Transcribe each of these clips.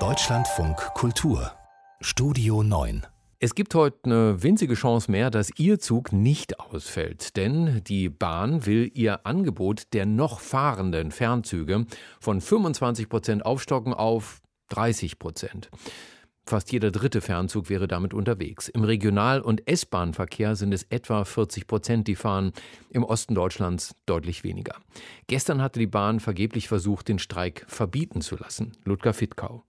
Deutschlandfunk Kultur Studio 9 es gibt heute eine winzige Chance mehr, dass Ihr Zug nicht ausfällt, denn die Bahn will ihr Angebot der noch fahrenden Fernzüge von 25 Prozent aufstocken auf 30 Prozent. Fast jeder dritte Fernzug wäre damit unterwegs. Im Regional- und S-Bahn-Verkehr sind es etwa 40 Prozent, die fahren. Im Osten Deutschlands deutlich weniger. Gestern hatte die Bahn vergeblich versucht, den Streik verbieten zu lassen. Ludger Fittkau.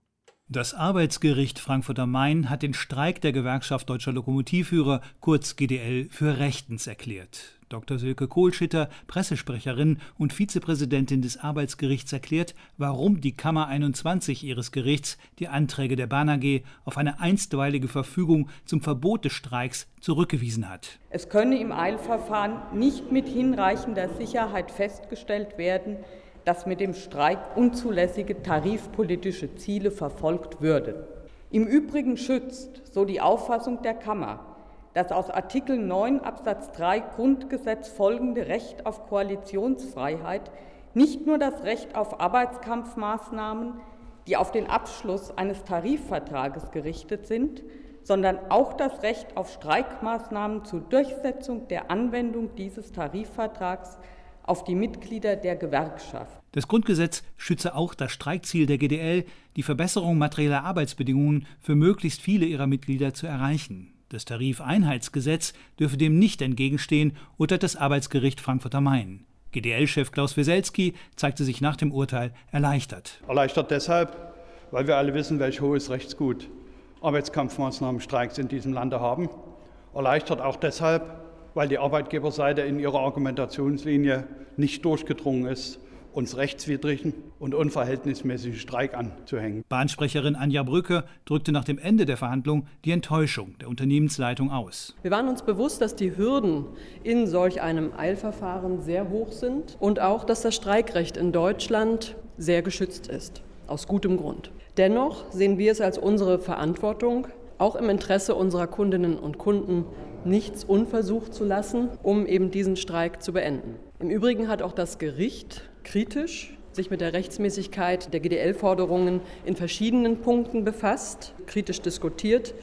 Das Arbeitsgericht Frankfurt am Main hat den Streik der Gewerkschaft Deutscher Lokomotivführer, kurz GDL, für rechtens erklärt. Dr. Silke Kohlschitter, Pressesprecherin und Vizepräsidentin des Arbeitsgerichts, erklärt, warum die Kammer 21 ihres Gerichts die Anträge der Bahn AG auf eine einstweilige Verfügung zum Verbot des Streiks zurückgewiesen hat. Es könne im Eilverfahren nicht mit hinreichender Sicherheit festgestellt werden, dass mit dem Streik unzulässige tarifpolitische Ziele verfolgt würden. Im Übrigen schützt, so die Auffassung der Kammer, das aus Artikel 9 Absatz 3 Grundgesetz folgende Recht auf Koalitionsfreiheit nicht nur das Recht auf Arbeitskampfmaßnahmen, die auf den Abschluss eines Tarifvertrages gerichtet sind, sondern auch das Recht auf Streikmaßnahmen zur Durchsetzung der Anwendung dieses Tarifvertrags auf die Mitglieder der Gewerkschaft. Das Grundgesetz schütze auch das Streikziel der GDL, die Verbesserung materieller Arbeitsbedingungen für möglichst viele ihrer Mitglieder zu erreichen. Das Tarifeinheitsgesetz dürfe dem nicht entgegenstehen, urteilt das Arbeitsgericht Frankfurt am Main. GDL-Chef Klaus Wieselski zeigte sich nach dem Urteil erleichtert. Erleichtert deshalb, weil wir alle wissen, welch hohes Rechtsgut Arbeitskampfmaßnahmen, Streiks in diesem Lande haben. Erleichtert auch deshalb, weil die Arbeitgeberseite in ihrer Argumentationslinie nicht durchgedrungen ist, uns rechtswidrigen und unverhältnismäßigen Streik anzuhängen. Bahnsprecherin Anja Brücke drückte nach dem Ende der Verhandlung die Enttäuschung der Unternehmensleitung aus. Wir waren uns bewusst, dass die Hürden in solch einem Eilverfahren sehr hoch sind und auch, dass das Streikrecht in Deutschland sehr geschützt ist. Aus gutem Grund. Dennoch sehen wir es als unsere Verantwortung, auch im Interesse unserer Kundinnen und Kunden nichts unversucht zu lassen, um eben diesen Streik zu beenden. Im Übrigen hat auch das Gericht kritisch sich mit der Rechtsmäßigkeit der GDL-Forderungen in verschiedenen Punkten befasst, kritisch diskutiert,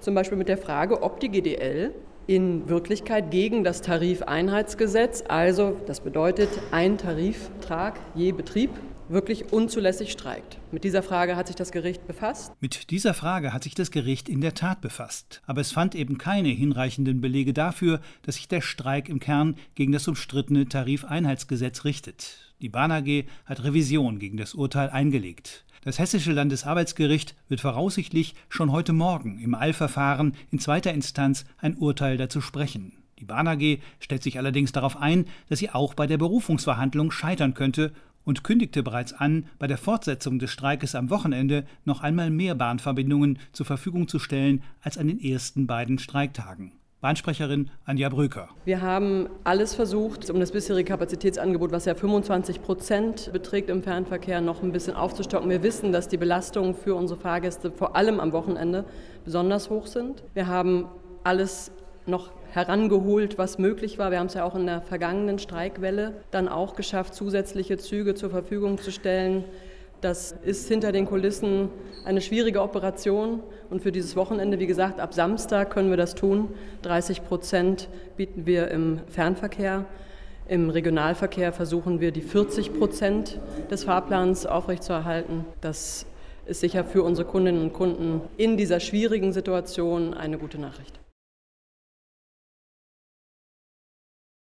zum Beispiel mit der Frage, ob die GDL in Wirklichkeit gegen das Tarifeinheitsgesetz, also das bedeutet ein Tariftrag je Betrieb, wirklich unzulässig streikt. Mit dieser Frage hat sich das Gericht befasst? Mit dieser Frage hat sich das Gericht in der Tat befasst. Aber es fand eben keine hinreichenden Belege dafür, dass sich der Streik im Kern gegen das umstrittene Tarifeinheitsgesetz richtet. Die Bahn AG hat Revision gegen das Urteil eingelegt. Das Hessische Landesarbeitsgericht wird voraussichtlich schon heute Morgen im Eilverfahren in zweiter Instanz ein Urteil dazu sprechen. Die Bahn AG stellt sich allerdings darauf ein, dass sie auch bei der Berufungsverhandlung scheitern könnte und kündigte bereits an, bei der Fortsetzung des Streikes am Wochenende noch einmal mehr Bahnverbindungen zur Verfügung zu stellen als an den ersten beiden Streiktagen. Bahnsprecherin Anja Bröker. Wir haben alles versucht, um das bisherige Kapazitätsangebot, was ja 25 Prozent beträgt im Fernverkehr, noch ein bisschen aufzustocken. Wir wissen, dass die Belastungen für unsere Fahrgäste vor allem am Wochenende besonders hoch sind. Wir haben alles noch herangeholt, was möglich war. Wir haben es ja auch in der vergangenen Streikwelle dann auch geschafft, zusätzliche Züge zur Verfügung zu stellen. Das ist hinter den Kulissen eine schwierige Operation. Und für dieses Wochenende, wie gesagt, ab Samstag können wir das tun. 30 Prozent bieten wir im Fernverkehr. Im Regionalverkehr versuchen wir, die 40 Prozent des Fahrplans aufrechtzuerhalten. Das ist sicher für unsere Kundinnen und Kunden in dieser schwierigen Situation eine gute Nachricht.